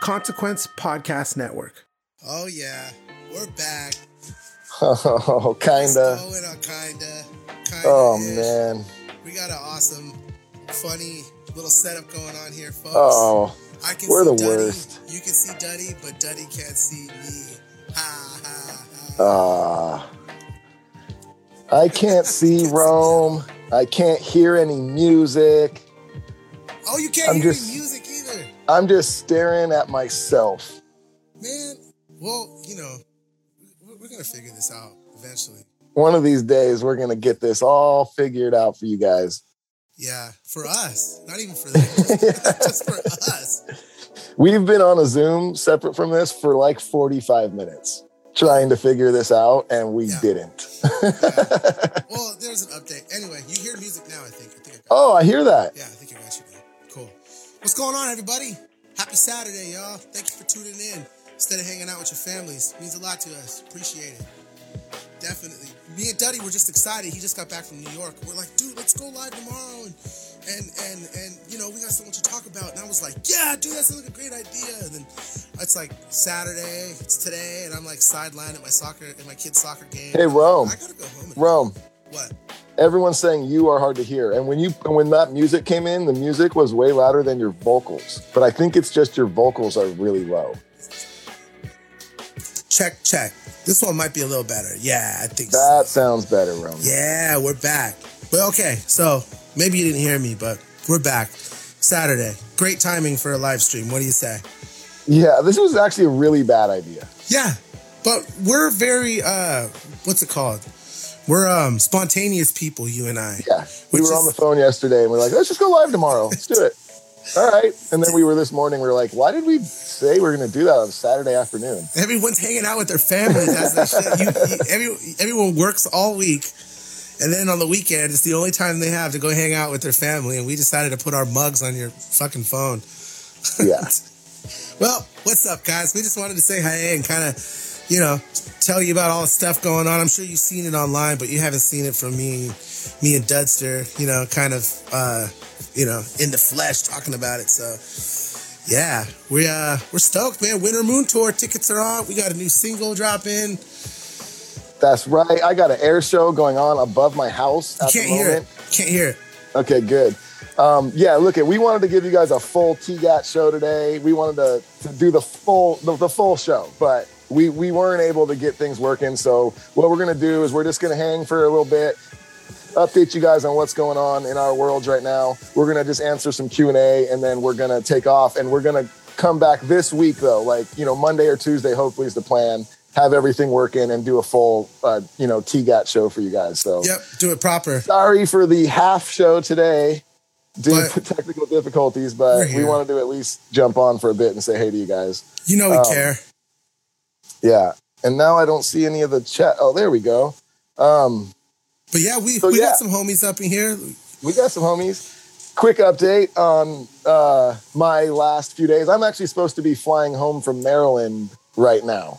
Consequence Podcast Network. Oh yeah, we're back. Oh, kinda. Going on, kinda. kinda Oh ish. man. we got an awesome, funny little setup going on here, folks. Oh, I can we're see the Duddy. worst. You can see Duddy, but Duddy can't see me. Ha ha ha. ah. I can't see Rome. I can't hear any music. oh, you can't I'm hear just- any music either, I'm just staring at myself. man. Well, you know, we- we're gonna figure this out eventually. One of these days, we're gonna get this all figured out for you guys. Yeah, for us, not even for them, just for us. We've been on a Zoom separate from this for like 45 minutes trying to figure this out, and we Yeah. didn't. Well, there's an update. Anyway, you hear music now. I think. I think I oh, I hear that. Yeah, I think I got you now. Cool. What's going on, everybody? Happy Saturday, y'all. Thank you for tuning in. Instead of hanging out with your families, means a lot to us. Appreciate it. Definitely. Me and Duddy were just excited. He just got back from New York. We're like, dude, let's go live tomorrow, and and and and you know, we got so much to talk about. And I was like, yeah, dude, that sounds like a great idea. And then it's like Saturday, it's today, and I'm like sidelined at my soccer, at my kid's soccer game. Hey, Rome. I gotta go home. Rome, What? Everyone's saying you are hard to hear. And when you when that music came in, the music was way louder than your vocals. But I think it's just your vocals are really low. Check, check. This one might be a little better. Yeah, I think so. That sounds better, Rome. Yeah, we're back. Well, okay, so maybe you didn't hear me, but we're back. Saturday. Great timing for a live stream. What do you say? Yeah, this was actually a really bad idea. Yeah, but we're very, uh, what's it called? We're um spontaneous people, you and I. Yeah. We were on the phone yesterday and we're like, let's just go live tomorrow. Let's do it. All right. And then we were this morning, we were like, why did we say we are going to do that on Saturday afternoon? Everyone's hanging out with their families. That's the shit. You, you, every, everyone works all week. And then on the weekend, it's the only time they have to go hang out with their family. And we decided to put our mugs on your fucking phone. Yeah. Well, what's up, guys? We just wanted to say hi and kind of, you know, tell you about all the stuff going on. I'm sure you've seen it online, but you haven't seen it from me, me and Dudster. You know, kind of, uh, you know, in the flesh talking about it. So, yeah, we uh, we're stoked, man. Winter Moon Tour tickets are on. We got a new single drop in. That's right. I got an air show going on above my house You can't hear it. Can't hear it. Okay, good. Um, yeah, look, at we wanted to give you guys a full TGAT show today. We wanted to, to do the full the, the full show, but we we weren't able to get things working. So what we're gonna do is we're just gonna hang for a little bit, update you guys on what's going on in our worlds right now. We're gonna just answer some Q and A, and then we're gonna take off, and we're gonna come back this week though, like you know Monday or Tuesday, hopefully is the plan. Have everything working and do a full uh, you know TGAT show for you guys. So Yep, do it proper. sorry for the half show today due to technical difficulties, but we wanted to at least jump on for a bit and say hey to you guys. You know we Um, care. Yeah. And now I don't see any of the chat. Oh, there we go. Um, But yeah, we so we yeah. got some homies up in here. we got some homies. quick update on uh, my last few days. I'm actually supposed to be flying home from Maryland right now.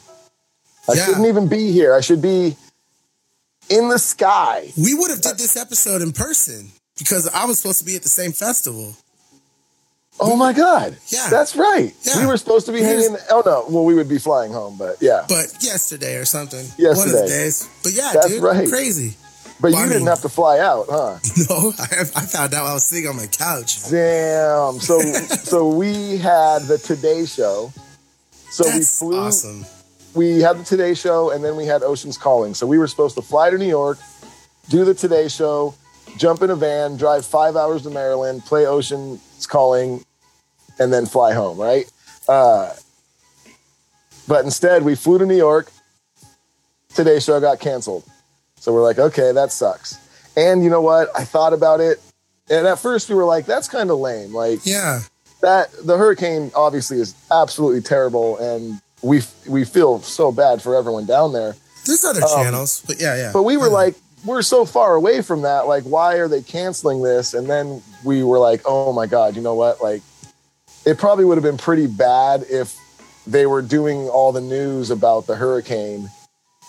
I Yeah. shouldn't even be here. I should be in the sky. We would have did this episode in person because I was supposed to be at the same festival. Oh my God. Yeah. That's right. Yeah. We were supposed to be Here's- hanging. Oh no. Well, we would be flying home, but yeah. But yesterday or something. One of the Yesterday. days. But yeah, That's dude. right. Crazy. But Well, you I didn't have to fly out, huh? No, I, I found out while I was sitting on my couch. Damn. So so we had the Today Show. So we That's flew. awesome. We had the Today Show, and then we had Ocean's Calling. So we were supposed to fly to New York, do the Today Show, jump in a van, drive five hours to Maryland, play Ocean's Calling, and then fly home. Right. Uh, but instead, we flew to New York. Today's Show got canceled. So we're like, okay, that sucks. And you know what? I thought about it. And at first we were like, that's kind of lame. Like Yeah. that the hurricane obviously is absolutely terrible and we we feel so bad for everyone down there. There's other channels, but yeah, yeah. Um, But we were like, we're so far away from that. Like, why are they canceling this? And then we were like, oh my God, you know what? Like, it probably would have been pretty bad if they were doing all the news about the hurricane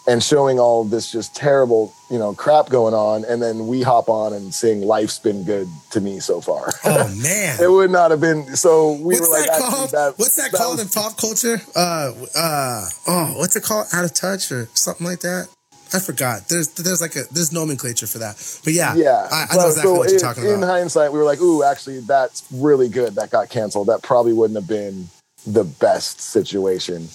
and showing all this just terrible, you know, crap going on. And then we hop on and sing Life's Been Good to Me so far. oh man. it would not have been. So we what's were like, that that- what's that, that called was- in pop culture? Uh, uh, oh, what's it called? Out of touch or something like that? I forgot. There's there's like a there's nomenclature for that. But yeah, Yeah, I, I know exactly so what you're in, talking about. in hindsight, we were like, "Ooh, actually, that's really good. That got canceled. That probably wouldn't have been the best situation."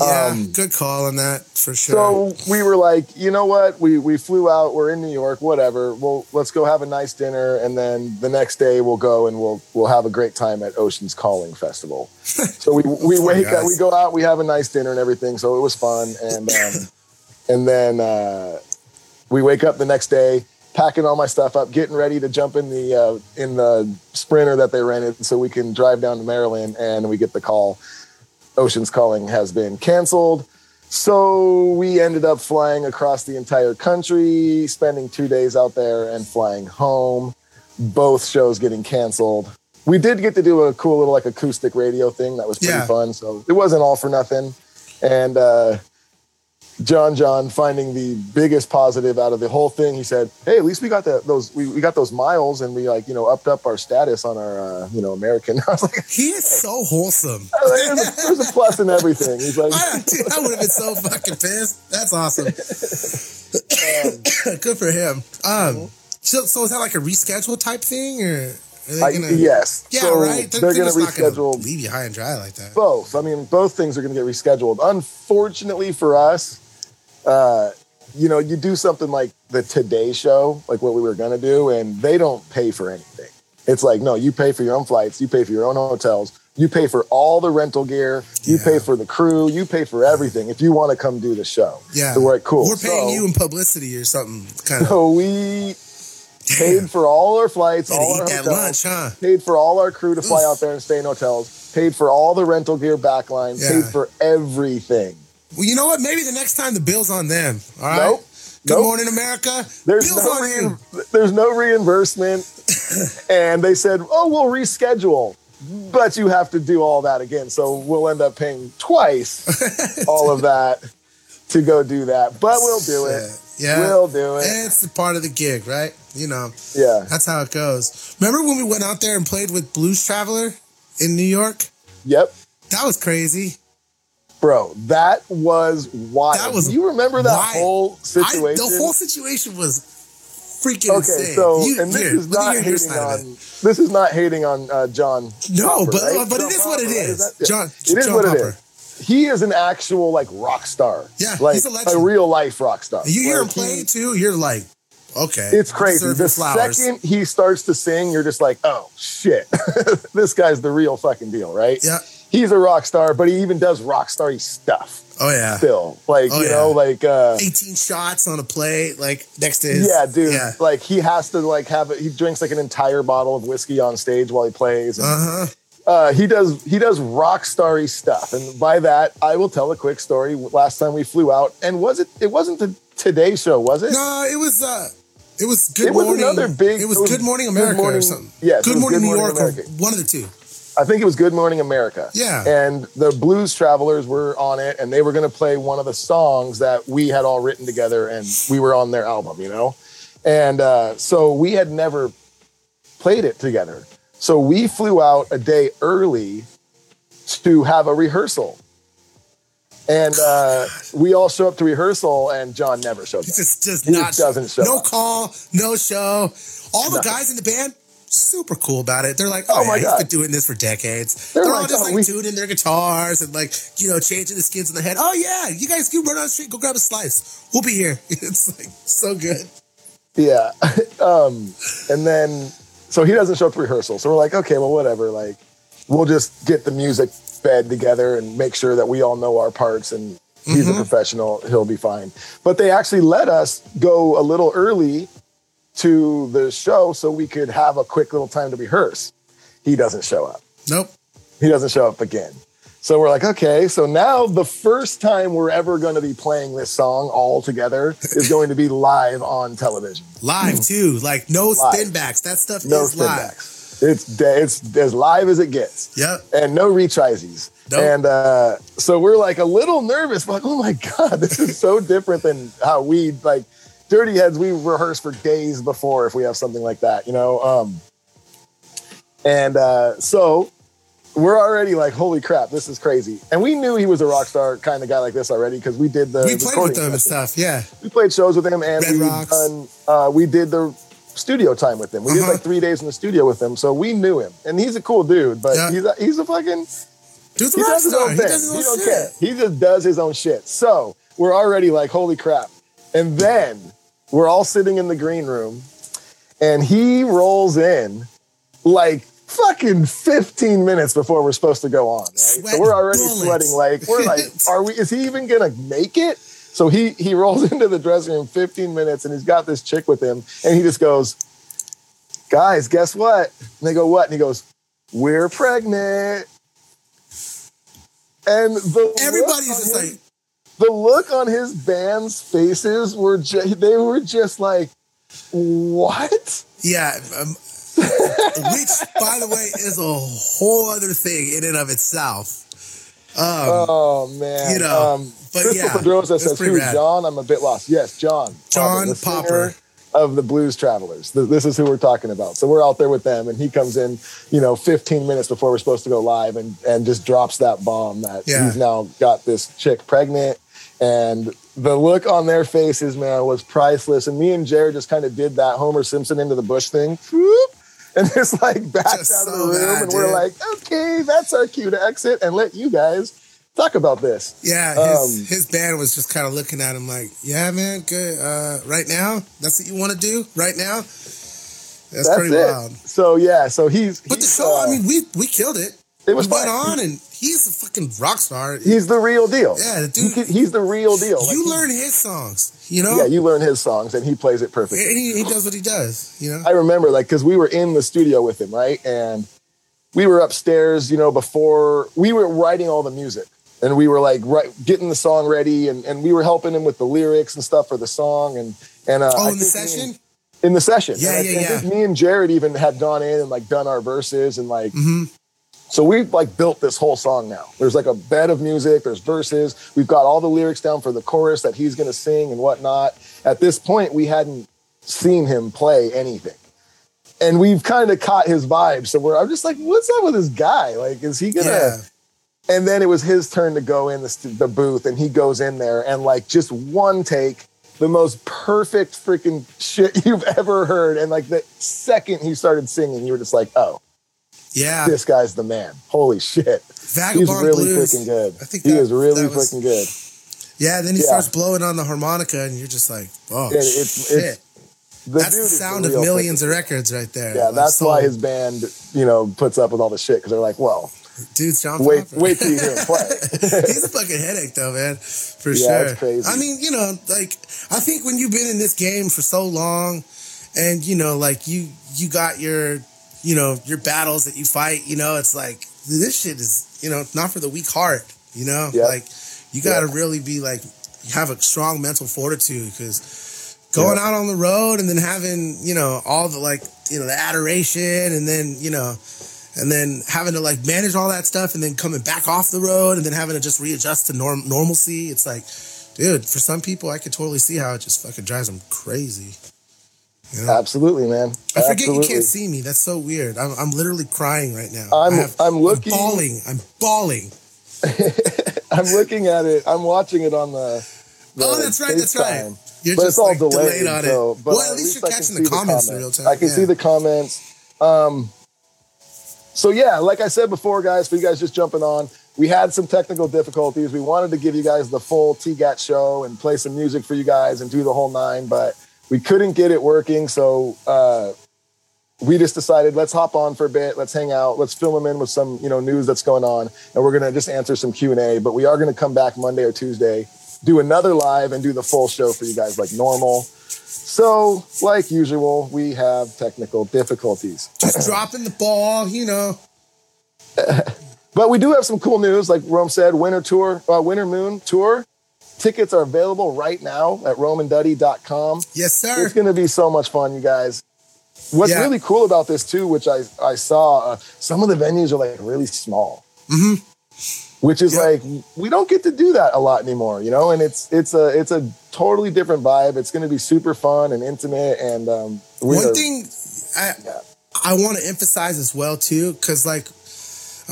yeah, um, good call on that for sure. So we were like, you know what? We we flew out. We're in New York. Whatever. Well, let's go have a nice dinner, and then the next day we'll go and we'll we'll have a great time at Ocean's Calling Festival. So we we wake up, we go out, we have a nice dinner and everything. So it was fun, and um, and then uh, we wake up the next day, packing all my stuff up, getting ready to jump in the uh, in the sprinter that they rented, so we can drive down to Maryland. And we get the call, Ocean's Calling has been canceled. So we ended up flying across the entire country, spending two days out there, and flying home. Both shows getting canceled. We did get to do a cool little like acoustic radio thing that was pretty Yeah. fun. So it wasn't all for nothing. And uh, John John finding the biggest positive out of the whole thing. He said, "Hey, at least we got the, those we, we got those miles, and we like you know upped up our status on our uh, you know American." I was like, he is so wholesome. "There's a, there's a plus in everything." He's like, I, dude, I would have been so fucking pissed. That's awesome. Good for him. Um, so, so is that like a reschedule type thing, or I- gonna? yes. Yeah, So right. they're they're just gonna reschedule- leave you high and dry like that. both. I mean, both things are going to get rescheduled. Unfortunately for us, uh, you know, you do something like the Today Show, like what we were going to do, and they don't pay for anything. It's like, no, you pay for your own flights, you pay for your own hotels, you pay for all the rental gear, you Yeah. pay for the crew, you pay for everything if you want to come do the show. Yeah, So we're like, cool. We're paying So- you in publicity or something. Kind of. So we paid for all our flights, all our hotels, lunch, huh? paid for all our crew to fly Oof. out there and stay in hotels, paid for all the rental gear backline, Yeah. paid for everything. Well, you know what? Maybe the next time the bill's on them. All right. Nope. Good Nope. morning, America. There's bill's no, you. there's no reimbursement. and they said, oh, we'll reschedule, but you have to do all that again. So we'll end up paying twice all of that to go do that. But we'll do it. Yeah. We'll do it. It's part of the gig, right? You know, Yeah. that's how it goes. Remember when we went out there and played with Blues Traveler in New York? Yep. That was crazy. Bro, that was wild. That was you remember that wild. whole I, situation? the whole situation was freaking okay, insane. so You- and this here, is not hating side of it. on this is not hating on uh, John. No, Popper, but right? but John it is what it right? is. that- John, It is John what Popper. it is. He is an actual like rock star. Yeah, like a legend. real life rock star. You hear him Like, he- too, you're like, okay, It's crazy. The flowers. second he starts to sing, you're just like, oh shit, this guy's the real fucking deal, right? Yeah. He's a rock star, but he even does rock starry stuff Oh yeah, still. Like Oh, you yeah. know, like uh, 18 shots on a plate, like next to his. yeah, dude. Yeah. Like he has to like have it. He drinks like an entire bottle of whiskey on stage while he plays. And, Uh huh. uh, he does he does rock starry stuff, and by that I will tell a quick story. Last time we flew out, and was it it wasn't the Today Show, was it? No, it was uh, It was Good It was Morning. another big- It was, it was Good Morning Good America or something. Yeah, Good Morning Good New Morning York America. or one of the two. I think it was Good Morning America. Yeah. And the Blues Travelers were on it, and they were going to play one of the songs that we had all written together, and we were on their album, you know? And uh, so we had never played it together. So we flew out a day early to have a rehearsal. And uh, we all show up to rehearsal, and John never shows up. He just does He not. doesn't show no up. call, no show. All the Nothing. guys in the band, super cool about it. They're like, oh, Oh my he's God. been doing this for decades. They're They're, all just oh, like we- tuning their guitars and like, you know, changing the skins in the head. Oh yeah, you guys can run down the street, go grab a slice. We'll be here. It's like so good. Yeah. um, and then, so he doesn't show up to rehearsal. So we're like, okay, well, whatever. Like, we'll just get the music bed together and make sure that we all know our parts and he's a professional. He'll be fine. But they actually let us go a little early to the show so we could have a quick little time to rehearse. He doesn't show up. Nope. He doesn't show up again. So we're like, okay, so now the first time we're ever going to be playing this song all together is going to be live on television. Live too. Like no Live. spin. That stuff no is live. spinbacks. It's it's as live as it gets, Yep. and no retrizes. Nope. And uh, so we're like a little nervous. We're like, oh my god, this is so different than how we like Dirty Heads. We rehearse for days before if we have something like that, you know. Um, and uh, so we're already like, holy crap, this is crazy. And we knew he was a rock star kind of guy like this already because we did the we played recording with them and stuff. Yeah. We played shows with him, and Red we done uh, we did the studio time with him. We did Uh-huh. like three days in the studio with him, so we knew him, and he's a cool dude. But Yeah. he's a, he's a fucking Dude's he does his star. own He thing. does his He don't shit. care. He just does his own shit. So we're already like, holy crap! And then we're all sitting in the green room, and he rolls in like fucking 15 minutes before we're supposed to go on. Right? So we're already bullets. sweating like we're like, are we? Is he even gonna make it? So he he rolls into the dressing room 15 minutes, and he's got this chick with him, and he just goes, "Guys, guess what?" And they go, "What?" And he goes, "We're pregnant." And the Everybody's just like, the look on his band's faces were ju- they were just like, "What?" yeah. Um, which, by the way, is a whole other thing in and of itself. Um, Oh man, You know, Um, but Crystal yeah, Pedrosa says, "Who. John?" I'm a bit lost. Yes, John. John the Popper. of the Blues Travelers. This is who we're talking about. So we're out there with them, and he comes in, you know, 15 minutes before we're supposed to go live, and and just drops that bomb that Yeah. he's now got this chick pregnant, and the look on their faces, man, was priceless. And me and Jared just kind of did that Homer Simpson into the bush thing. Whoop, and just like backed Just out of the room, bad, and we're like, okay, that's our cue to exit and let you guys talk about this. Yeah, his, Um, his band was just kind of looking at him like, "Yeah, man, good. Uh, right now, that's what you want to do. Right now, that's, That's pretty it. wild." So yeah, so he's. But the show, uh, I mean, we we killed it. It was we went fine. on, and he's a fucking rock star. he's the real deal. Yeah, the He dude- can- he's the real deal. Like, you learn his songs, you know. Yeah, you learn his songs, and he plays it perfectly. and he, he does what he does, you know. I remember, like, because we were in the studio with him, right, and we were upstairs, you know, before we were writing all the music, and we were like, right, getting the song ready, and and we were helping him with the lyrics and stuff for the song, and and uh, oh, in the session, in the session. Yeah, And I, yeah, I yeah. think me and Jared even had gone in and like done our verses and like. Mm-hmm. So we've like built this whole song now. There's like a bed of music. There's verses. We've got all the lyrics down for the chorus that he's going to sing and whatnot. At this point, we hadn't seen him play anything, and we've kind of caught his vibe. So we're I'm just like, what's up with this guy? Like, is he gonna? yeah, And then it was his turn to go in the, the booth, and he goes in there and like just one take, the most perfect freaking shit you've ever heard. And like the second he started singing, you were just like, oh, yeah. this guy's the man. Holy shit. He's Vagabond really Blues. freaking good. I think he that- is really was- freaking good. Yeah, then he Yeah. starts blowing on the harmonica, and you're just like, "Oh it's- shit!" it's- The that's the sound of millions freaking- of records right there. Yeah, Like, that's so- why his band, you know, puts up with all the shit because they're like, well, dude's John. wait, Popper. wait till you hear him play. He's a fucking headache, though, man. For Yeah, sure. I mean, you know, like I think when you've been in this game for so long, and you know, like you you got your you know your battles that you fight. You know, it's like this shit is you know not for the weak heart. You know, Yeah. like you got to Yeah. really be like have a strong mental fortitude because going Yeah. out on the road and then having you know all the like you know the adoration and then you know and then having to like manage all that stuff and then coming back off the road and then having to just readjust to norm normalcy it's like dude for some people i could totally see how it just fucking drives them crazy you know? Absolutely, man. i forget Absolutely. you can't see me that's so weird i'm, I'm literally crying right now I'm- have- I'm looking- bawling i'm bawling I'm looking at it. I'm watching it on the. the Oh, that's right, that's right. FaceTime. You're but just, it's all like, delayed, delayed on it. so- but Well, at least you're I catching see the comments in real time, I can yeah. see the comments. Um, so yeah, like I said before, guys, for you guys just jumping on, we had some technical difficulties. We wanted to give you guys the full TGAT show and play some music for you guys and do the whole nine, but we couldn't get it working. So uh, we just decided let's hop on for a bit, let's hang out, let's fill them in with some you know news that's going on, and we're gonna just answer some Q and A. But we are gonna come back Monday or Tuesday, do another live, and do the full show for you guys like normal. So, like usual, we have technical difficulties. just dropping the ball you know But we do have some cool news, like Rome said, Winter Tour, uh, Winter Moon Tour. Tickets are available right now at romeandduddy.com. yes sir It's going to be so much fun, you guys. What's Yeah. really cool about this too, which I I saw, uh, some of the venues are like really small, mm-hmm. which is Yeah. like we don't get to do that a lot anymore, you know. And it's it's a it's a totally different vibe. It's going to be super fun and intimate. And um, one are- thing I I want to emphasize as well too, because like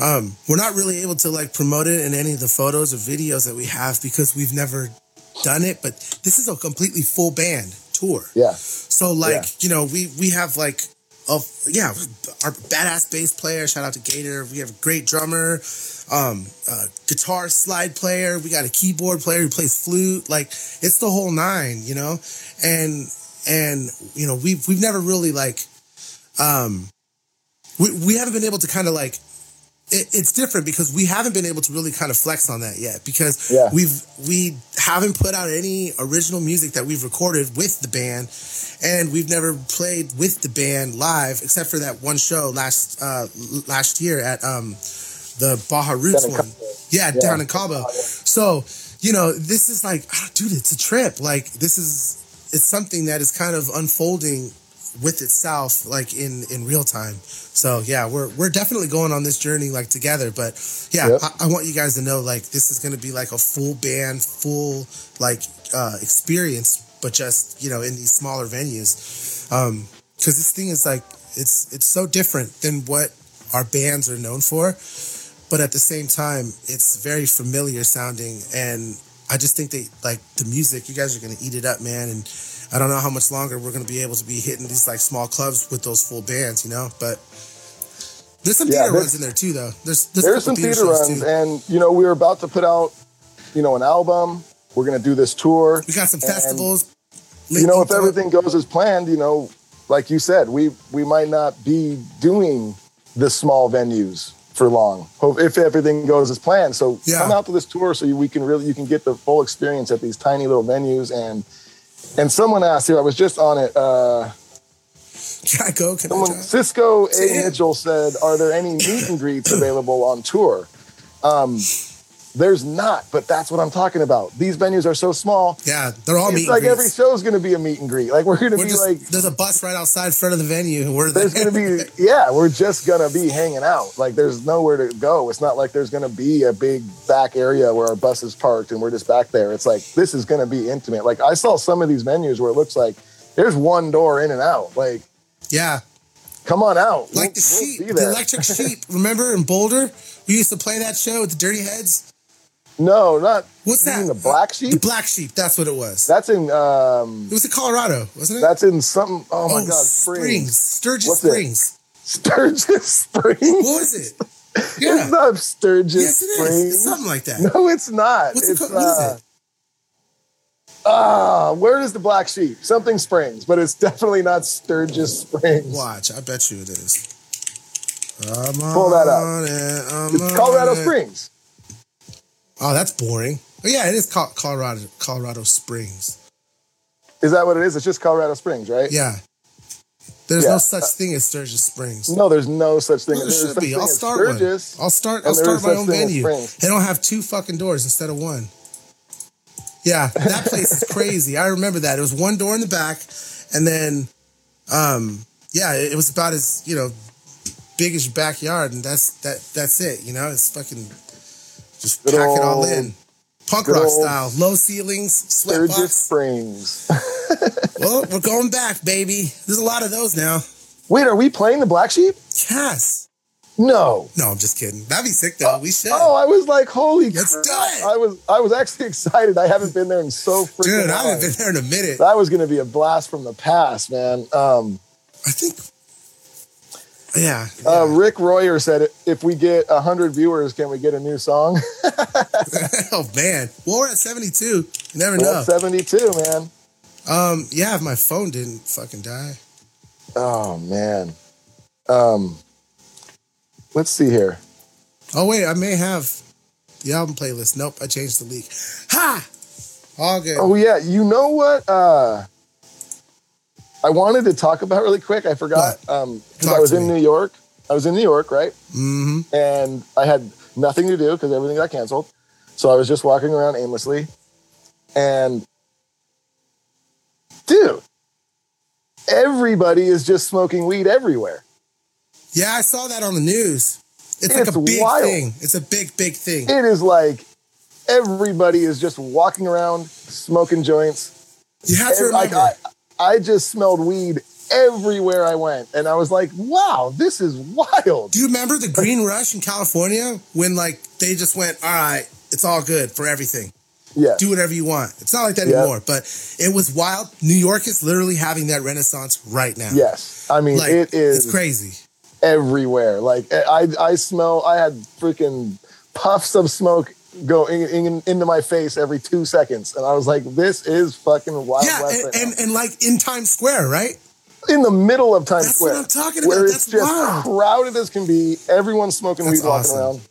um, we're not really able to like promote it in any of the photos or videos that we have because we've never done it. But this is a completely full band tour. yeah, So like Yeah. you know we we have like a yeah our badass bass player. Shout out to Gator. We have a great drummer, um, uh, guitar slide player. We got a keyboard player who plays flute. Like it's the whole nine, you know. And and you know we've we've never really like um we we haven't been able to kind of like it, it's different because we haven't been able to really kind of flex on that yet because Yeah. we've we haven't put out any original music that we've recorded with the band and we've never played with the band live except for that one show last uh last year at um the Baja Roots one yeah, Yeah. down in Cabo so you know this is like ah, dude it's a trip like this is it's something that is kind of unfolding with itself like in in real time. So yeah we're we're definitely going on this journey like together. But yeah Yep. I, I want you guys to know like this is going to be like a full band full like uh experience but just you know in these smaller venues. Um because this thing is like it's it's so different than what our bands are known for. But at the same time it's very familiar sounding. And i just think they like the music you guys are going to eat it up man. And i don't know how much longer we're going to be able to be hitting these like small clubs with those full bands you know but there's some Yeah, theater runs in there too though there's there's, there's some theater shows, runs, too. and you know we're about to put out, you know, an album. We're going to do this tour. we got some festivals you know, if everything goes as planned, you know, like you said, we we might not be doing the small venues for long. If everything goes as planned. So Yeah. come out to this tour so you, we can really you can get the full experience at these tiny little venues. And and someone asked here, I was just on it. Uh, can i go can I someone? Cisco A. Mitchell said, "Are there any meet and greets available on tour?" Um, there's not, but that's what I'm talking about. These venues are so small. yeah they're all meet like every show is going to be a meet and greet. Like we're going to be just, like there's a bus right outside front of the venue. And we're there's gonna be yeah we're just gonna be hanging out. Like there's nowhere to go. It's not like there's gonna be a big back area where our bus is parked and we're just back there. It's like this is gonna be intimate. Like i saw some of these venues where it looks like there's one door in and out. Like yeah. come on out. Like We'll- the we'll sheep, the electric sheep. Remember in Boulder, we used to play that show with the Dirty Heads. No not What's that? the black sheep The Black Sheep. That's what it was. that's in um it was in Colorado, wasn't it? that's in something oh my oh, god Springs, springs, Sturgis What's it? Springs. sturgis springs What was it? Yeah, it's not sturgis yes, it is. springs It's something like that. no it's not What's it it's is uh, it? Ah, where is the black sheep? Something Springs, but it's definitely not Sturgis Springs. Watch, I bet you it is. Pull that up. It's Colorado. Springs. Oh, that's boring. Oh, yeah, it is Col- Colorado Colorado Springs. Is that what it is? It's just Colorado Springs, right? Yeah. There's Yeah. no such thing as Sturgis Springs. No, there's no such thing. Well, as there there's should be. I'll start Sturgis. one. I'll start. I'll start my own venue. They don't have two fucking doors instead of one. Yeah, that place is crazy. I remember that. It was one door in the back, and then, um, yeah, it was about as you know big as your backyard, and that's that. That's it. You know, it's fucking just Good pack it all in, punk rock style, low ceilings, sweatbox. Springs. well, we're going back, baby. There's a lot of those now. Wait, are we playing the Black Sheep? Yes. No. No, I'm just kidding. That'd be sick though. We should. Oh, I was like, holy Let's crap. do it. I was I was actually excited. I haven't been there in so freaking Dude, I haven't been there in a minute. That was going to be a blast from the past, man. Um, I think. Yeah. uh. Rick Royer said, "If we get hundred viewers, can we get a new song?" oh man. Well, we're at 72. You never We're know. at Seventy-two, man. Um, yeah, if my phone didn't fucking die. Oh man. Um, let's see here. Oh wait, I may have the album playlist. Nope, I changed the leak. Ha! All good. Oh yeah, you know what? Uh, I wanted to talk about really quick. I forgot. Um, 'cause Talk I was in me. New York. I was in New York, right? hmm and I had nothing to do because everything got canceled. So I was just walking around aimlessly. And dude, everybody is just smoking weed everywhere. Yeah, I saw that on the news. It's, like a big wild. thing. It's a big, big thing. It is like everybody is just walking around smoking joints. You have to And, like. I, I just smelled weed everywhere I went. And I was like, wow, this is wild. Do you remember the Green Rush in California when like they just went, all right, it's all good for everything. Yeah. Do whatever you want. It's not like that Yeah. anymore, but it was wild. New York is literally having that renaissance right now. Yes. I mean, Like, it is. It's crazy. everywhere. Like I, I smell. I had freaking puffs of smoke go in, in- into my face every two seconds, and I was like, "This is fucking wild yeah, west." and, right and, and like in Times Square, right? in the middle of Times That's Square, what I'm talking about. where about. it's That's just wild. crowded as can be. Everyone's smoking That's weed walking around.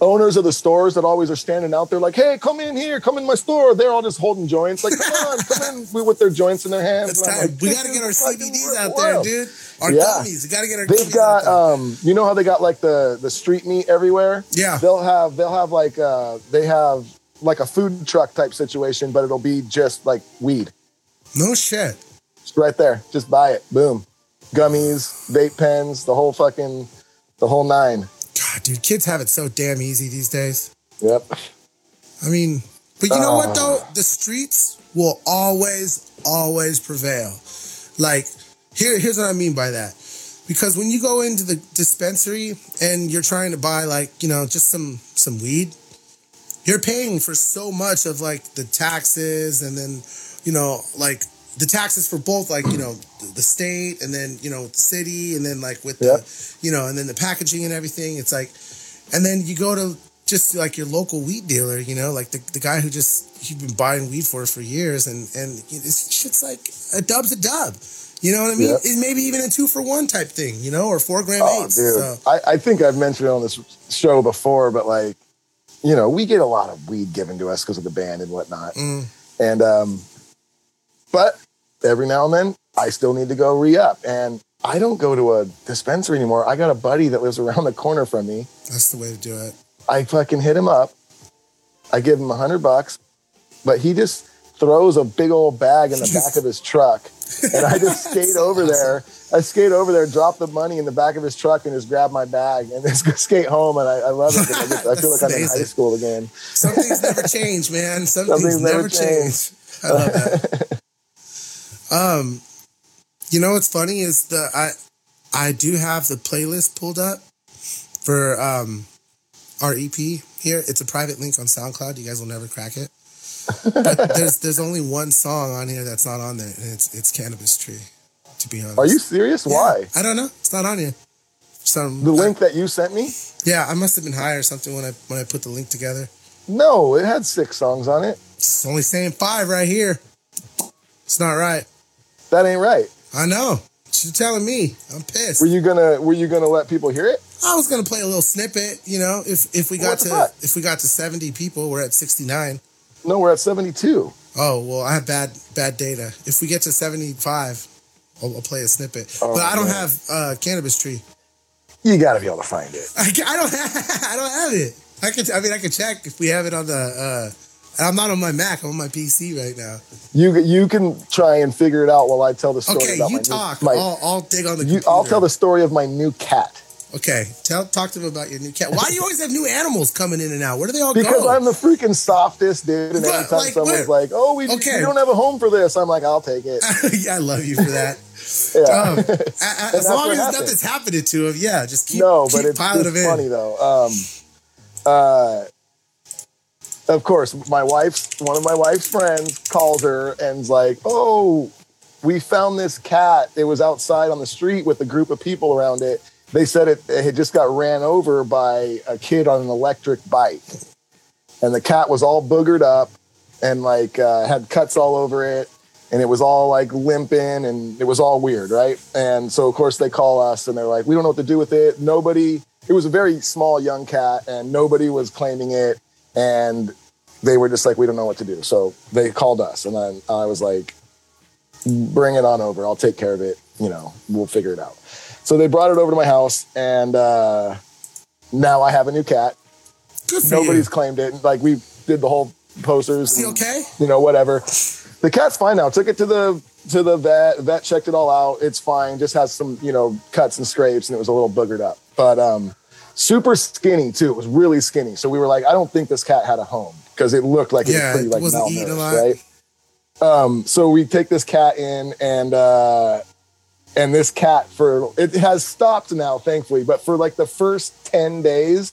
Owners of the stores that always are standing out there, like, "Hey, come in here, come in my store." They're all just holding joints, like, "Come on, come in," with their joints in their hands. Like, we got to get our CBDs out there, dude. Our Yeah. gummies. We got to get our They've gummies got um, you know how they got like the the street meat everywhere. Yeah. they'll have they'll have like uh they have like a food truck type situation, but it'll be just like weed. No shit. It's right there. Just buy it. Boom. Gummies, vape pens, the whole fucking the whole nine. God, dude, kids have it so damn easy these days. Yep. I mean, but you know what Uh. though? The streets will always, always prevail. Like, here, here's what I mean by that. Because when you go into the dispensary and you're trying to buy like, you know, just some some weed, you're paying for so much of like the taxes and then, you know, like the taxes for both like, you know, the state and then, you know, the city and then like with Yep. the, you know, and then the packaging and everything. It's like, and then you go to just like your local weed dealer, you know, like the, the guy who just you've been buying weed for for years, and and it's shit's like a dub's a dub. You know what I mean? Yep. It maybe even a two for one type thing, you know, or four gram Oh, eights. dude. So I, I think I've mentioned it on this show before, but like, you know, we get a lot of weed given to us because of the band and whatnot. mm, And um, but every now and then I still need to go re-up. And I don't go to a dispensary anymore. I got a buddy that lives around the corner from me. that's the way to do it. I fucking hit him up. I give him a hundred bucks, but he just throws a big old bag in the back of his truck. And I just skate over there. I skate over there, drop the money in the back of his truck, and just grab my bag and just go skate home. And I, I love it. I, get- I feel like I'm in high school again. Some things never change, man. Some, Some things, things never, never change. I love that. um, you know what's funny is the I I do have the playlist pulled up for um our EP here. It's a private link on SoundCloud. You guys will never crack it. But there's there's only one song on here that's not on there, and it's it's Cannabis Tree. To be honest, Are you serious? Yeah, Why? I don't know. It's not on here. Some The link that you sent me? yeah, I must have been high or something when I when I put the link together. No, it had six songs on it. It's only saying five right here. It's not right. That ain't right. I know. She's telling me. I'm pissed. Were you gonna Were you gonna let people hear it? I was gonna play a little snippet, you know, if if we got to if we got to 70 people, we're at 69. No, we're at seventy two. Oh well, I have bad bad data. If we get to 75, I'll, I'll play a snippet. Oh, but I don't man. have uh, cannabis tree. You got to be able to find it. I, I don't have, I don't have it. I could I mean I could check if we have it on the uh, And I'm not on my Mac. I'm on my PC right now. You you can try and figure it out while I tell the story Okay, about you my talk. New, my, I'll, I'll dig on the. you, I'll tell the story of my new cat Okay, tell talk to them about your new cat. Why do you always have new animals coming in and out? Where do they all because go? Because I'm the freaking softest dude. And But, every time like, someone's like, "Oh, we, Okay. we don't have a home for this," I'm like, "I'll take it." yeah, I love you for that. Yeah. Um, a- a- that's as long as happened. nothing's happening to him, yeah, just keep no, keep but it's, it's them in. funny though. Um, uh, of course, my wife's one of my wife's friends calls her and's like, "Oh, we found this cat. It was outside on the street with a group of people around it. They said it, it had just got ran over by a kid on an electric bike, and the cat was all boogered up and like uh, had cuts all over it." And it was all like limping and it was all weird, right? And so, of course, they call us and they're like, we don't know what to do with it. Nobody, it was a very small young cat and nobody was claiming it. And they were just like, we don't know what to do. So they called us and then I was like, bring it on over. I'll take care of it. You know, we'll figure it out. So they brought it over to my house and uh, now I have a new cat. Good for Nobody's you. claimed it. Like we did the whole posters. Is he and, okay? You know, whatever. The cat's fine now. Took it to the to the vet. Vet checked it all out. It's fine. Just has some, you know, cuts and scrapes, and it was a little boogered up. But um, super skinny too. It was really skinny. So we were like, I don't think this cat had a home because it looked like it Yeah, was pretty like a malnourished, right? Um, so we take this cat in, and uh, and this cat for it has stopped now, thankfully. But for like the first ten days,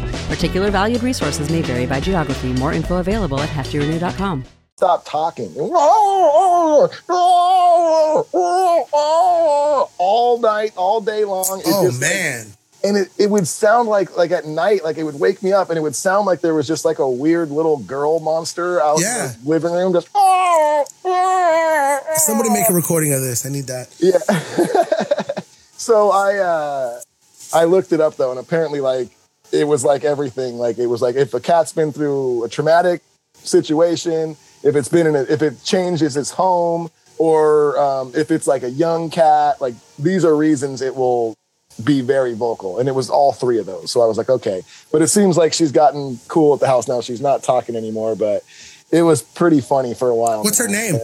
Particular valued resources may vary by geography. More info available at heftyrenew.com. stop talking. All night, all day long. It Oh just, man, and it, it would sound like like at night, like it would wake me up, and it would sound like there was just like a weird little girl monster out Yeah. in the living room, just. somebody make a recording of this. I need that. Yeah. so I uh I looked it up though, and apparently like it was like everything. Like it was like if a cat's been through a traumatic situation, if it's been in a, if it changes its home, or um, if it's like a young cat, like these are reasons it will be very vocal. And it was all three of those. So I was like, okay. But it seems like she's gotten cool at the house now. She's not talking anymore, but it was pretty funny for a while. What's her man. name?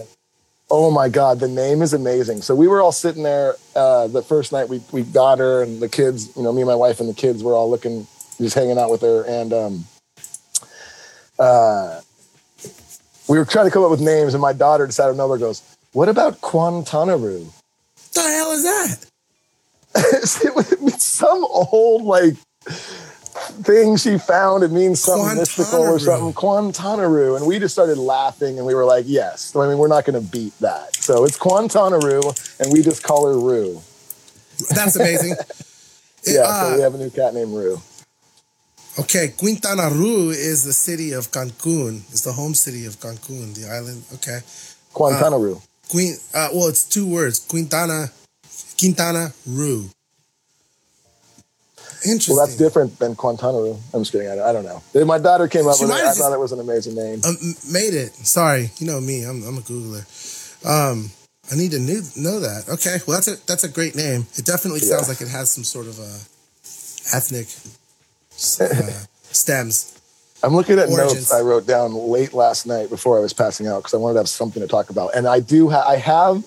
Oh my God, the name is amazing. So we were all sitting there uh, the first night we, we got her and the kids, you know, me and my wife and the kids were all looking, just hanging out with her. And um, uh, we were trying to come up with names and my daughter of nowhere goes, what about Quantanaru? the hell is that? it was some old like thing she found. It means something mystical or something. Quantanaru. And we just started laughing and we were like, yes. I mean, we're not going to beat that. So it's Quantanaru and we just call her Rue. That's amazing. Yeah, uh, so we have a new cat named Rue. Okay, Quintana Roo is the city of Cancun. It's the home city of Cancun, the island. Okay. Quantanaru. Queen, uh, well, it's two words. Quintana, Quintana Roo. Interesting. well, that's different than Quantanaru. I'm just kidding. I, I don't know. My daughter came up She with it. I thought it was an amazing name. Um, made it. Sorry, you know me. I'm, I'm a Googler. Um, I need to knew, know that. Okay, well that's a that's a great name. It definitely Yeah. sounds like it has some sort of uh, ethnic uh, stems. I'm looking at Origins. notes I wrote down late last night before I was passing out because I wanted to have something to talk about. And I do. Ha- I have.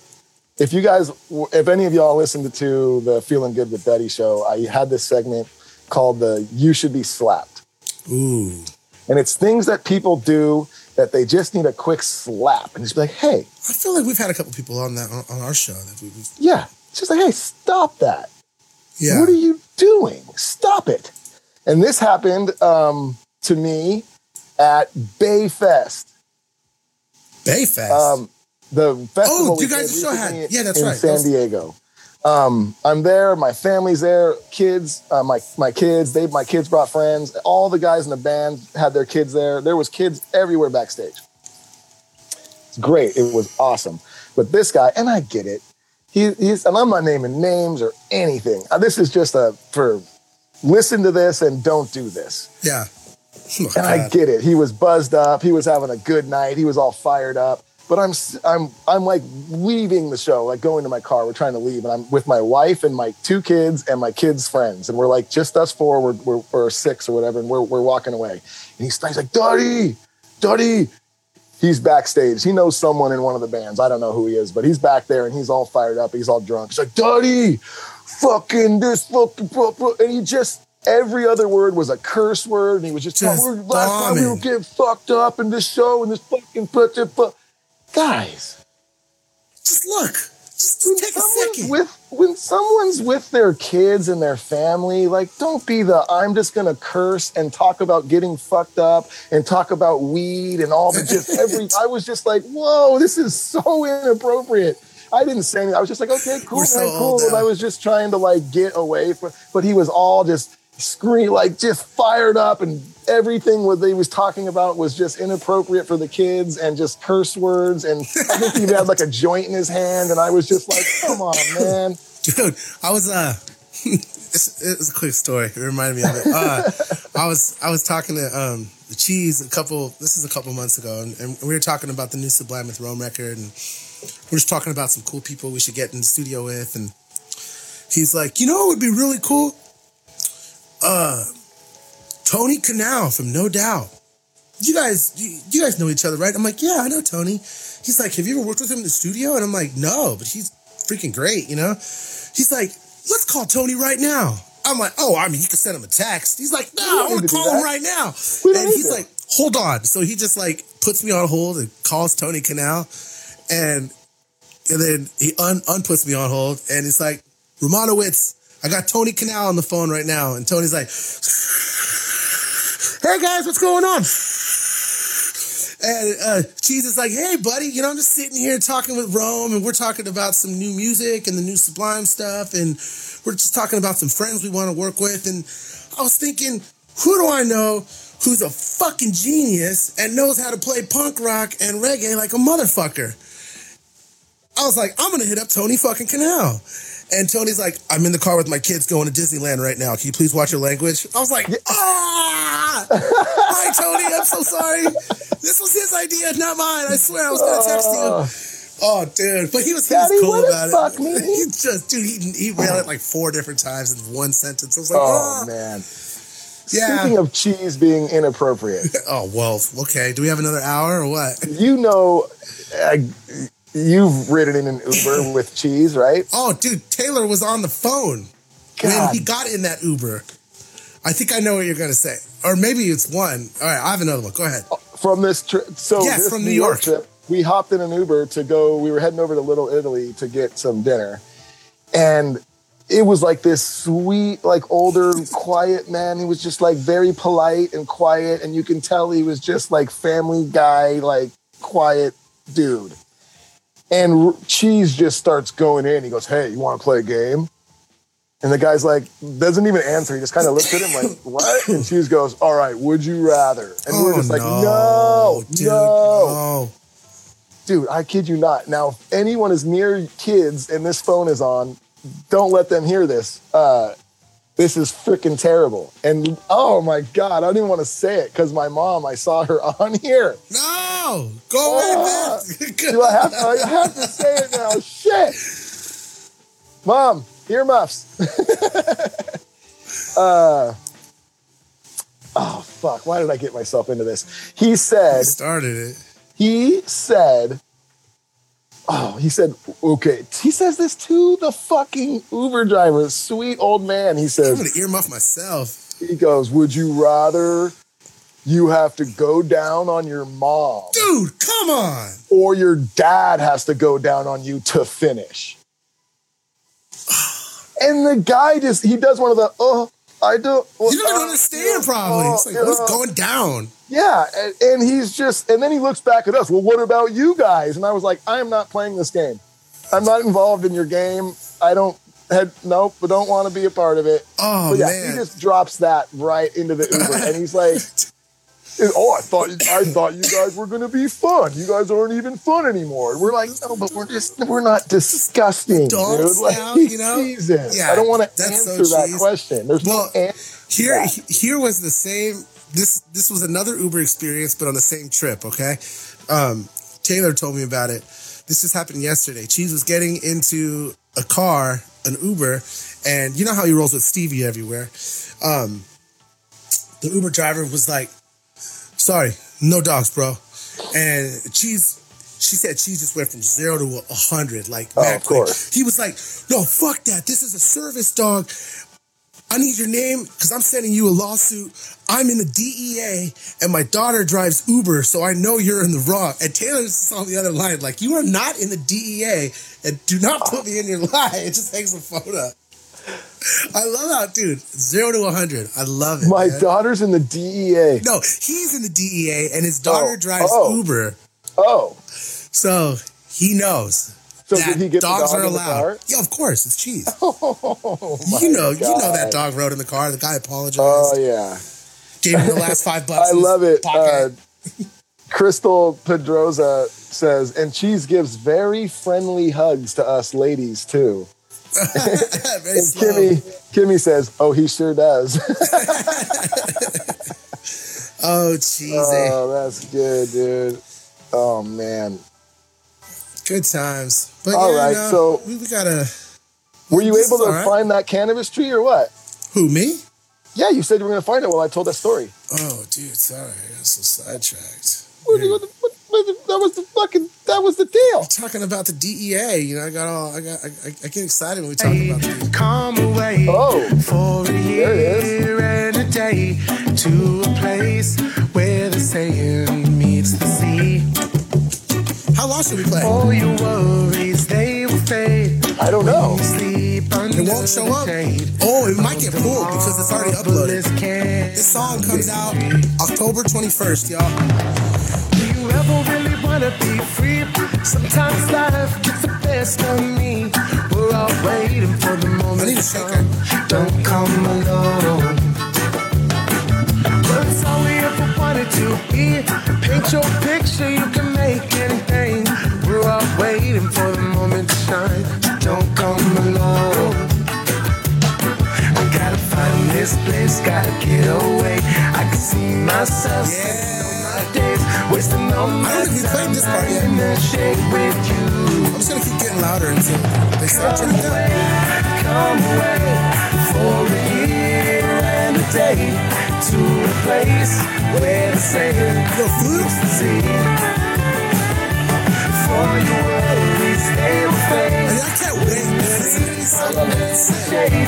If you guys, if any of y'all listened to the Feeling Good with Betty show, I had this segment called the "You Should Be Slapped," Ooh, and it's things that people do that they just need a quick slap and just be like, "Hey, I feel like we've had a couple people on that on, our show that we yeah," it's just like, "Hey, stop that." yeah. What are you doing? Stop it. And this happened um, to me at Bayfest. Bayfest. Um, the festival. Oh, you guys still had- yeah, that's in right. San Those- Diego. Um, I'm there. My family's there. Kids, uh, my my kids. They my kids brought friends. All the guys in the band had their kids there. There was kids everywhere backstage. It's great. It was awesome. But this guy, and I get it. He, he's, and I'm not naming names or anything. Uh, This is just a for listen to this and don't do this. Yeah. Oh, And I get it. He was buzzed up. He was having a good night. He was all fired up. But I'm I'm I'm like leaving the show, like going to my car. We're trying to leave, and I'm with my wife and my two kids and my kids' friends, and we're like just us four. We're we're, we're six or whatever, and we're we're walking away. And he's, he's like, "Daddy, Daddy." He's backstage. He knows someone in one of the bands. I don't know who he is, but he's back there and he's all fired up. He's all drunk. He's like, Daddy, fucking this, fucking, blah, blah," and he just every other word was a curse word, and he was just, oh, Just "Oh, last time we were getting fucked up in this show and this fucking put fu-" guys. Just look. Just, When take a second. With when someone's with their kids and their family, like don't be the I'm just gonna curse and talk about getting fucked up and talk about weed and all the just every. I was just like, whoa, this is so inappropriate. I didn't say anything. I was just like, okay, cool, man, so cool. And. I was just trying to like get away from, but he was all just scream like just fired up and everything what they was talking about was just inappropriate for the kids and just curse words and I think he had like a joint in his hand and I was just like, come on, man. dude i was uh it's, it's a quick story it reminded me of it uh i was i was talking to um the Cheez a couple this is a couple months ago and, and we were talking about the new sublime with rome record and we're just talking about some cool people we should get in the studio with and he's like you know what would be really cool? Uh tony Kanal from no doubt. You guys you, you guys know each other right? I'm like yeah i know tony. He's like have you ever worked with him in the studio? And i'm like no but he's freaking great you know? He's like, let's call Tony right now. I'm like, oh, I mean, you can send him a text. He's like, no, I want to call him right now. And he's like, hold on. So he just like puts me on hold and calls Tony Kanal, and and then he un unputs me on hold, and it's like, Romanowitz, I got Tony Kanal on the phone right now, and Tony's like, hey guys, what's going on? And uh, is like, hey, buddy, you know, I'm just sitting here talking with Rome, and we're talking about some new music and the new Sublime stuff, and we're just talking about some friends we want to work with. And I was thinking, who do I know who's a fucking genius and knows how to play punk rock and reggae like a motherfucker? I was like, I'm gonna hit up Tony fucking Kanal. And Tony's like, I'm in the car with my kids going to Disneyland right now. Can you please watch your language? I was like, ah! Hi, Tony. I'm so sorry. This was his idea, not mine. I swear I was gonna text you. Oh, dude. But he was, he was Daddy, cool about fuck, it. me? He just, dude, he, he read it like four different times in one sentence. I was like, Oh ah. man. Yeah. Speaking of Cheez being inappropriate, Oh, well, okay. Do we have another hour or what? you know, uh, you've ridden in an Uber with Cheez, right? Oh, dude, Taylor was on the phone when he got in that Uber. I think I know what you're going to say. Or maybe it's one. All right, I have another one. Go ahead. Uh, from this trip, so Yes, this from New New York York. trip, we hopped in an Uber to go. We were heading over to Little Italy to get some dinner, and it was like this sweet, like older, quiet man. He was just like very polite and quiet, and you can tell he was just like family guy, like quiet dude. And R- Cheez just starts going in. He goes, "Hey, you want to play a game?" And the guy's like, doesn't even answer. He just kind of looks at him like, "What?" And Cheez goes, "All right, would you rather?" And we're Oh, just like, "No, dude, no." no. dude, I kid you not. Now, if anyone is near kids and this phone is on, don't let them hear this. Uh, this is freaking terrible. And oh my God, I don't even want to say it because my mom, I saw her on here. No, go away, Ah, man. Do I have, I have to say it now? Shit. Mom, earmuffs. uh, oh, fuck. Why did I get myself into this? He said, He started it. he said, oh, he said, okay. He says this to the fucking Uber driver, sweet old man. He says, I'm gonna earmuff myself. he goes, would you rather you have to go down on your mom Dude, come on. or your dad has to go down on you to finish? And the guy just, he does one of the, oh, I don't. You don't uh, understand, probably. oh, It's like, what's uh, going down? Yeah, and, and he's just, and then he looks back at us. Well, what about you guys? And I was like, I am not playing this game. I'm not involved in your game. I don't had nope, but don't want to be a part of it. Oh, but yeah, man. he just drops that right into the Uber, and he's like, oh, I thought I thought you guys were going to be fun. You guys aren't even fun anymore. We're like, no, but we're just we're not disgusting, Dogs dude. Like, now, you know? Jesus. Yeah, I don't want to that's so answer that question. There's Well, no an- Here, here was the same. This this was another Uber experience, but on the same trip. Okay, um, Taylor told me about it. This just happened yesterday. Cheez was getting into a car, an Uber, and you know how he rolls with Stevie everywhere. Um, the Uber driver was like, "Sorry, no dogs, bro," and Cheez. She said she just went from zero to a hundred, like Oh, mad quick. He was like, "No, fuck that. This is a service dog. I need your name because I'm sending you a lawsuit. I'm in the DEA and my daughter drives Uber, so I know you're in the wrong. And Taylor's on the other line, like, you are not in the DEA and do not put me in your lie. It just takes a photo. I love how, dude, zero to 100. I love it. my man. daughter's in the DEA. No, he's in the DEA and his daughter Oh, drives oh. Uber. Oh, So he knows. So that did he get the dogs dog are allowed? Yeah, of course. It's Cheez. oh you know, you know that dog rode in the car. The guy apologized. Oh yeah. Gave him the last five bucks. I love it. Uh. Crystal Pedroza says, and Cheez gives very friendly hugs to us ladies too. And slow. Kimmy, Kimmy says, "Oh, he sure does." Oh, cheesy. oh, that's good, dude. Oh man, Good times. But All yeah, right, no, so- we, we gotta. were you able to all right. find that cannabis tree or what? Who me? Yeah, you said you were going to find it. Well, I told that story. Oh, dude, sorry, I got so sidetracked. What, what, what, what- that was the fucking. That was the deal. Talking about the DEA, you know, I got all, I got, I, I I get excited when we talk about the Come away Oh, for a there it is. year and a day to a place where the saying meets the sea. How long should we play? All your worries they will fade. I don't know. Sleep under It won't show up. Oh, it might get pulled because it's already uploaded. This song comes out October 21st, y'all. Do you ever really wanna be free? Sometimes life gets the best of me. We're all waiting for the moment. I need a to shaker. Don't come alone. But it's all we ever wanted to be. Paint your picture, you can waiting for the moment to shine. Don't come alone. I gotta find this place, gotta get away. I can see myself spending all my days, wasting all my I time this part yet. in the shade with you. I'm just gonna keep getting louder until they start Come turning away, down. come away for a year and a day to a place where the flute. meets the sea. For I can't wait, back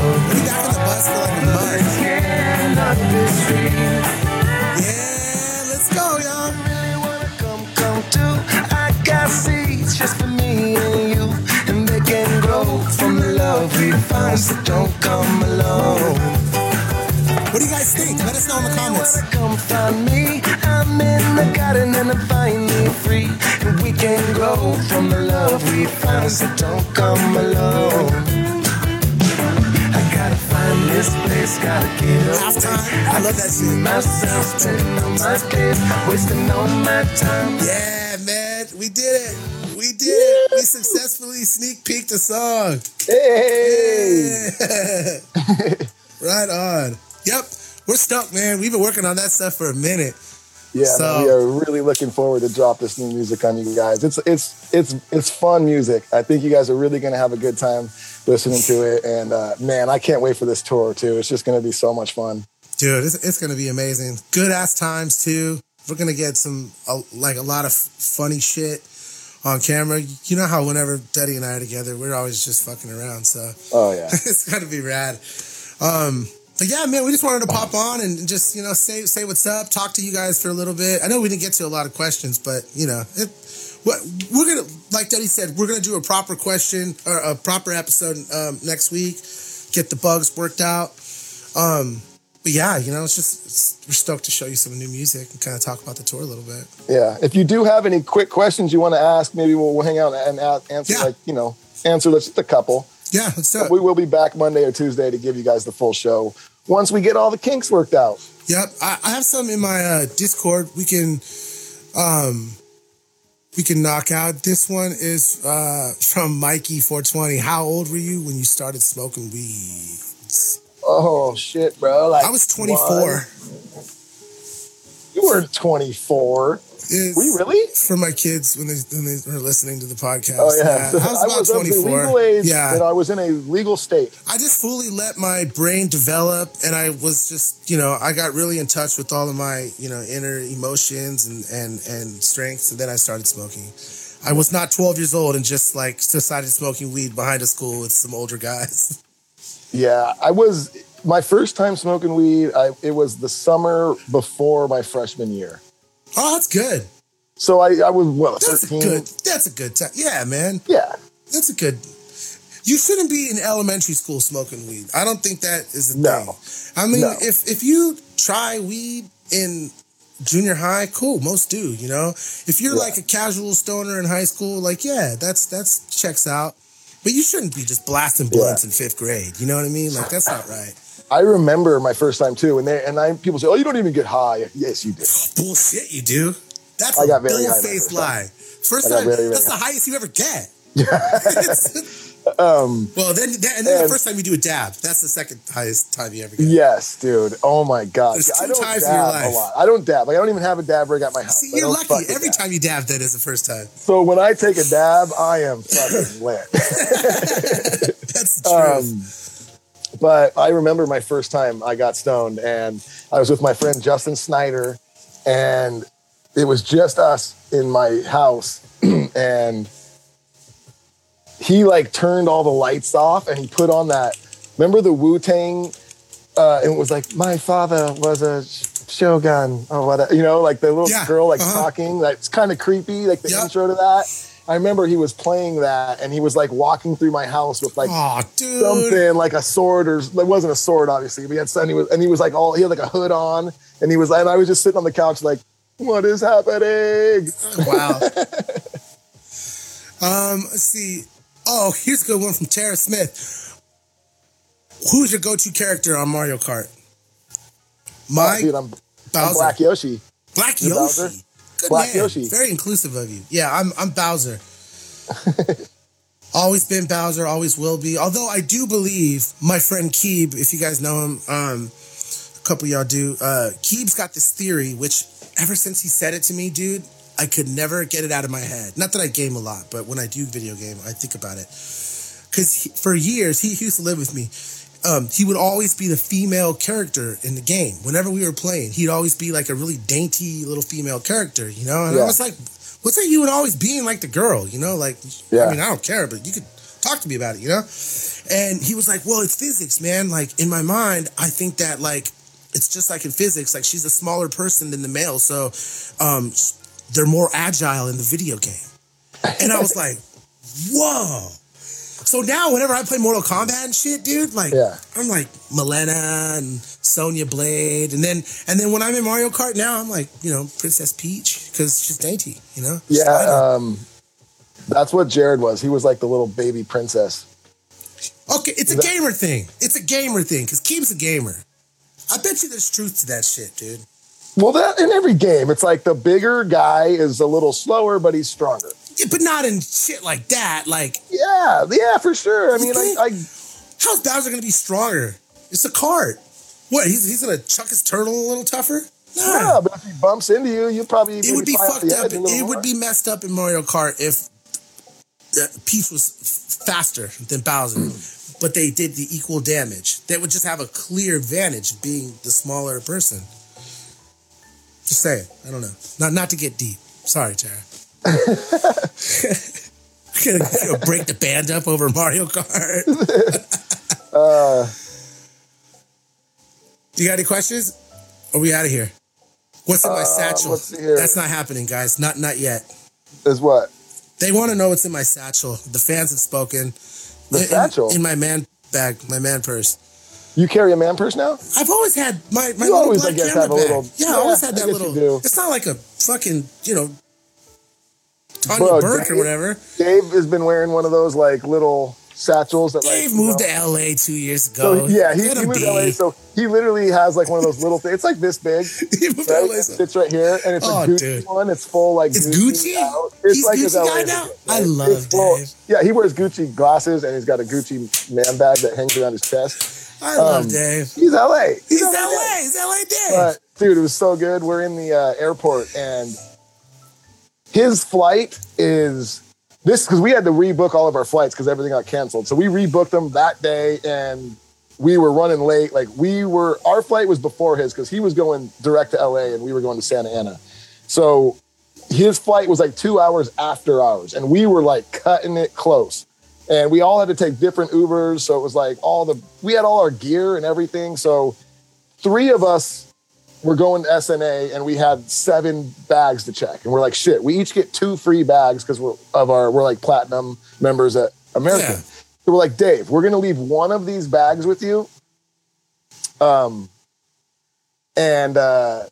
on the bus for like a month. Yeah, let's go, y'all. really wanna come, come. I got seeds just for me and you, and they can grow from the love we find. So don't come alone. What do you guys think? Let us know in the comments. Come find me? I'm in the garden and I'm finally free, and we can grow from the love we find. So don't come alone. I gotta find this place, gotta get away. I love that See shit. myself spending all my days, wasting all my time. Yeah, man, we did it. We did it. We successfully sneak peeked the song. Hey, right on. Yep, we're stuck, man. We've been working on that stuff for a minute. yeah, So- man, we are really looking forward to drop this new music on you guys. It's it's it's it's fun music. I think you guys are really going to have a good time listening to it. And uh, man, I can't wait for this tour too. It's just going to be so much fun. Dude, it's, it's going to be amazing. Good ass times, too. We're going to get some, uh, like, a lot of funny shit on camera. You know how whenever Duddy and I are together, we're always just fucking around. So Oh yeah. it's going to be rad. Um, but yeah, man, we just wanted to pop on and just, you know, say say what's up, talk to you guys for a little bit. I know we didn't get to a lot of questions, but, you know, it, what we're gonna like Duddy said, we're gonna do a proper question or a proper episode um, next week. Get the bugs worked out. Um, but yeah, you know, it's just it's, we're stoked to show you some new music and kind of talk about the tour a little bit. Yeah. If you do have any quick questions you want to ask, maybe we'll, we'll hang out and answer Yeah. like you know answer just a couple. Yeah, let's do it. We will be back Monday or Tuesday to give you guys the full show. once we get all the kinks worked out. Yep, I, I have some in my uh, Discord. We can, um, we can knock out. This one is uh, from Mikey four twenty. How old were you when you started smoking weed? Oh shit, bro! Like I was twenty four. You weren't twenty four. You really? For my kids when they when they were listening to the podcast. Oh yeah, I was about twenty four. legal age, Yeah, and I was in a legal state. I just fully let my brain develop and I was just, you know, I got really in touch with all of my, you know, inner emotions and and and strengths and then I started smoking. I was not 12 years old and just like decided smoking weed behind a school with some older guys. Yeah, I was my first time smoking weed. I, it was the summer before my freshman year. Oh, that's good. So I, I was well. That's a good. That's a good time. Yeah, man. Yeah, That's a good. You shouldn't be in elementary school smoking weed. I don't think that is a No. thing. I mean, No. if if you try weed in junior high, cool. Most do. You know, if you're Yeah. like a casual stoner in high school, like yeah, that's that's checks out. But you shouldn't be just blasting blunts in fifth grade. You know what I mean? Like that's not right. I remember my first time too, and they and I people say, "Oh, you don't even get high." Yes, you do. Bullshit, you do. That's I a got very high faced first time. lie. First time, very, very that's the high. highest you ever get. Um, Well, then, then and then the first time you do a dab, that's the second highest time you ever get. yes, dude. Oh my god, There's I two don't times in your life. a lot. I don't dab. Like I don't even have a dab rig at my house. See, you're lucky. Every dab. time you dab, that is the first time. So when I take a dab, I am fucking lit. That's the truth. Um, but I remember my first time I got stoned, and I was with my friend Justin Snyder, and it was just us in my house, and he like turned all the lights off, and he put on that. Remember the Wu Tang? Uh, and it was like my father was a shogun or whatever, you know, like the little Yeah, girl like uh-huh. talking. That's kind of creepy, like the Yep. intro to that. I remember he was playing that, and he was like walking through my house with like oh, something like a sword or it wasn't a sword obviously but he had and he was and he was like all he had like a hood on and he was like and I was just sitting on the couch like what is happening Wow. um, let's see. Oh, here's a good one from Tara Smith. Who's your go-to character on Mario Kart? My Oh, dude I'm, I'm Black Yoshi Black Yoshi. Good Black man. Yoshi. Very inclusive of you. Yeah, I'm I'm Bowser. always been Bowser, always will be. Although I do believe my friend Keeb, if you guys know him, um, a couple of y'all do. Uh, Keeb's got this theory, which ever since he said it to me, dude, I could never get it out of my head. Not that I game a lot, but when I do video game, I think about it. Because for years, he used to live with me. Um, he would always be the female character in the game. Whenever we were playing, he'd always be like a really dainty little female character, you know? And I was like, what's that you would always being like the girl, you know? Like, Yeah. I mean, I don't care, but you could talk to me about it, you know? And he was like, well, it's physics, man. Like, in my mind, I think that, like, it's just like in physics, like, she's a smaller person than the male. So, um, they're more agile in the video game. And I was like, whoa. So now, whenever I play Mortal Kombat and shit, dude, like Yeah. I'm like Mileena and Sonya Blade, and then and then when I'm in Mario Kart now, I'm like you know Princess Peach because she's dainty, you know. Yeah um that's what Jared was he was like the little baby princess okay, it's a gamer thing. It's a gamer thing because Keem's a gamer. I bet you there's truth to that shit, dude. well that in every game it's like the bigger guy is a little slower but he's stronger Yeah, but not in shit like that. Like, yeah yeah for sure I mean like, I how's Bowser gonna be stronger? It's a cart. What? He's he's gonna chuck his turtle a little tougher? yeah, but if he bumps into you, you probably it would be fucked up. edge a little It more. would be messed up in Mario Kart if Peach was faster than Bowser, hmm. but they did the equal damage. They would just have a clear advantage being the smaller person. Just saying. I don't know. Not not to get deep. Sorry, Tara. Gonna, break the band up over Mario Kart. Uh, You got any questions? Are we out of here? What's in my Uh, satchel? let's see here. That's not happening, guys. Not not yet. is what They want to know what's in my satchel. The fans have spoken. The In- satchel? in my man bag, my man purse. you carry a man purse now? I've always had my my You little always, I black guess, camera have a bag. little- Yeah, I always had I that little. It's not like a fucking you know Tanya Bro, Burke or Dave- whatever. Dave has been wearing one of those like little satchels that like Dave you moved know- to LA two years So ago. yeah, he, he moved be. to LA. So he literally has like one of those little things. It's like this big. He moved to Right? LA. It so- fits right here, and it's Oh, a Gucci dude. one. It's full like It's Gucci? out. It's He's like Gucci LA guy now? right? I love It's full- Dave. Yeah, he wears Gucci glasses, and he's got a Gucci man bag that hangs around his chest. I love Um, Dave. He's LA. He's LA. LA. He's LA Dave. But dude, it was so good. We're in the uh, airport, and his flight is this because we had to rebook all of our flights because everything got canceled. So we rebooked them that day, and we were running late. Like we were, our flight was before his because he was going direct to LA, and we were going to Santa Ana. So his flight was like two hours after ours, and we were like cutting it close. And we all had to take different Ubers, so it was like all the we had all our gear and everything. So three of us were going to SNA, and we had seven bags to check. And we're like, shit, we each get two free bags because we're of our we're like platinum members at American. Yeah. So we're like, Dave, we're gonna leave one of these bags with you. Um, and uh,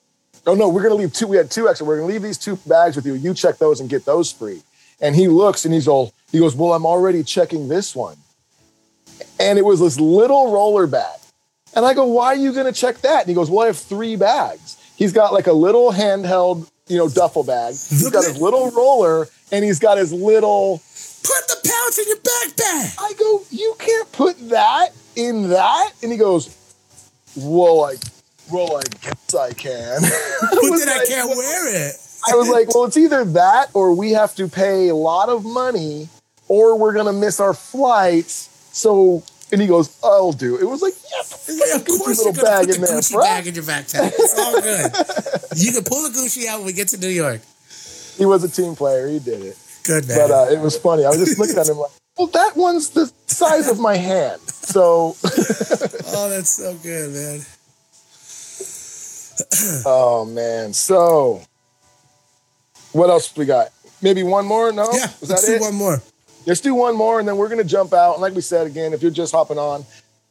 oh no, we're gonna leave two. We had two extra. We're gonna leave these two bags with you. You check those and get those free. And he looks and he's all, he goes, well, I'm already checking this one. And it was this little roller bag. And I go, why are you gonna check that? And he goes, well, I have three bags. He's got like a little handheld, you know, duffel bag. He's got his little roller and he's got his little Put the pouch in your backpack. I go, you can't put that in that? And he goes, well, I, well, I guess I can. But then I can't wear it. I was like, well, it's either that or we have to pay a lot of money or we're going to miss our flights. So, and he goes, I'll do it. It was like, yeah, of course little bag put in the there, Gucci bro. bag in your backpack. It's all good. you can pull the Gucci out when we get to New York. He was a team player. He did it. Good man. But uh, it was funny. I was just looking at him like, well, that one's the size of my hand. So, oh, that's so good, man. oh, man. So, what else we got? Maybe one more? No? Yeah, Was let's that do it? one more. Let's do one more, and then we're gonna jump out. And like we said again, if you're just hopping on,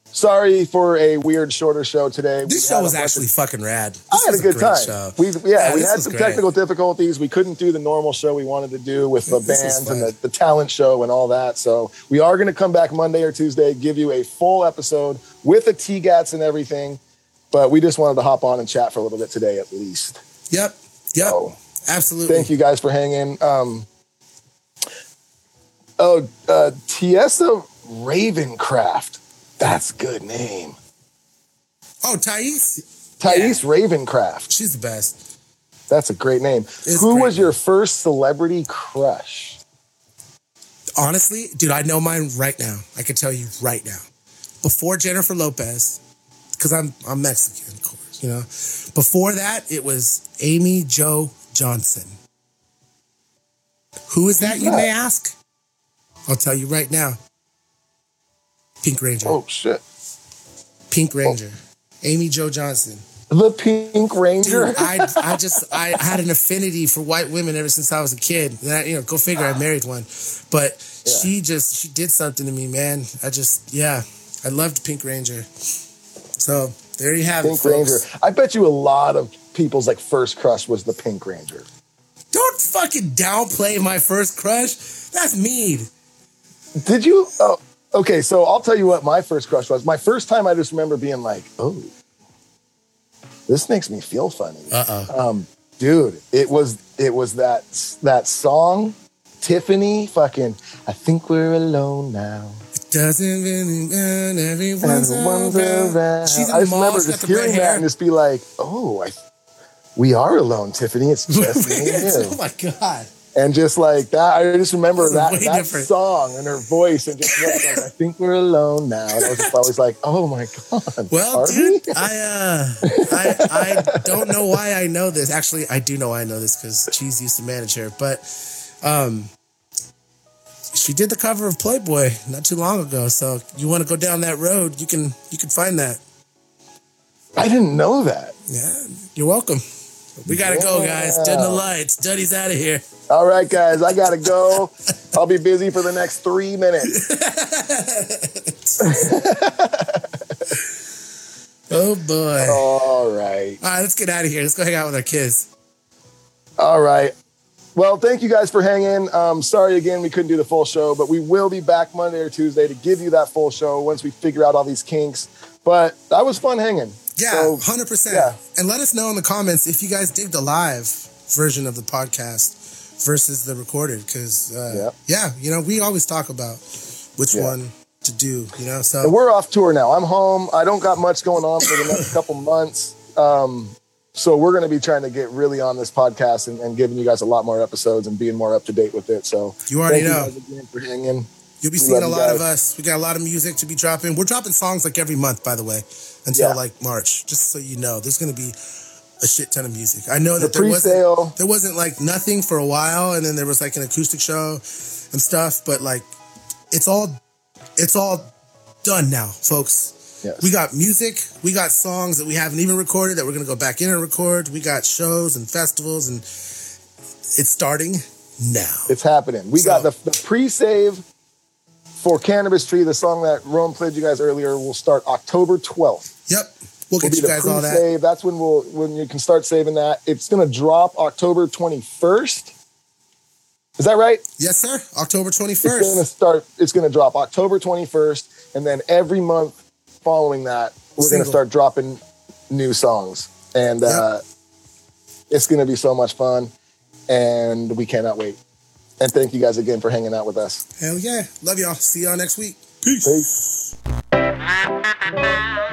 sorry for a weird, shorter show today. This We show was actually of- fucking rad. This I had a good time. show. We yeah, Yeah, we had some great. technical difficulties. We couldn't do the normal show we wanted to do with the This bands and the, the talent show and all that. So we are going to come back Monday or Tuesday, give you a full episode with the T Gats and everything. But we just wanted to hop on and chat for a little bit today, at least. Yep. Yep. So Absolutely. thank you guys for hanging. Um, oh, uh, Tiesa Ravencraft. That's a good name. Oh, Thais? Thais Ravencraft. She's the best. That's a great name. It's Who great was your first celebrity crush? Honestly, dude, I know mine right now. I can tell you right now. Before Jennifer Lopez, because I'm I'm Mexican, of course, you know. Before that, it was Amy Jo Johnson. Who is that, you that? may ask? I'll tell you right now. Pink Ranger. Oh shit. Pink oh. Ranger. Amy Jo Johnson. The Pink Ranger. Dude, I I just I had an affinity for white women ever since I was a kid. I, you know, go figure, I married one. But she just she did something to me, man. I just yeah, I loved Pink Ranger. So there you have Pink it, folks. Ranger. I bet you a lot of people's like first crush was the Pink Ranger. Don't fucking downplay my first crush. That's mean. Did you? Oh, okay. So I'll tell you what my first crush was. My first time, I just remember being like, "Oh, this makes me feel funny." Uh uh Um, dude, it was it was that that song, Tiffany. Fucking, I think we're alone now. It Doesn't really matter. Everyone's, Everyone's around. around. She's I just remember just hearing that and just be like, "Oh, I, we are alone, Tiffany. It's just me and oh my god. And just like that, I just remember that, that different. song and her voice, and just like, I think we're alone now. And I was just always like, "Oh my god." Well, dude, we? I uh, I I don't know why I know this. Actually, I do know why I know this because Cheez used to manage her. But um, she did the cover of Playboy not too long ago. So you want to go down that road, you can you can find that. I didn't know that. Yeah, you're welcome. We gotta go, guys. Dim the lights. Duddy's out of here. All right, guys, I gotta go. I'll be busy for the next three minutes. Oh boy. All right, All right, let's get out of here. Let's go hang out with our kids. all right. Well, thank you guys for hanging. Um, sorry again we couldn't do the full show, but we will be back Monday or Tuesday to give you that full show once we figure out all these kinks. But that was fun hanging. Yeah, So, hundred percent. yeah. And let us know in the comments if you guys dig the live version of the podcast versus the recorded, because uh, yeah, you know we always talk about which Yeah. one to do. You know, so And we're off tour now. I'm home. I don't got much going on for the next couple months. Um, so we're going to be trying to get really on this podcast and, and giving you guys a lot more episodes and being more up to date with it. So You already thank know. You guys again for hanging. You'll be We seeing a lot of us. We got a lot of music to be dropping. We're dropping songs like every month, by the way, until Yeah. like March. Just so you know, there's going to be a shit ton of music. I know The that there pre-sale. wasn't there wasn't like nothing for a while, and then there was like an acoustic show and stuff. But like, it's all it's all done now, folks. Yes. We got music. We got songs that we haven't even recorded that we're going to go back in and record. We got shows and festivals, and it's starting now. It's happening. We So- got the, the pre-save for Cannabis Tree, the song that Rome played you guys earlier, will start October 12th. Yep, we'll Will get be you guys all that. pre-save. That's when we'll when you can start saving that. It's gonna drop October 21st. Is that right? Yes, sir. October 21st. It's gonna start. It's gonna drop October 21st, and then every month following that, we're Single. gonna start dropping new songs, and uh, it's gonna be so much fun, and we cannot wait. And thank you guys again for hanging out with us. Hell yeah. Love y'all. See y'all next week. Peace. Peace.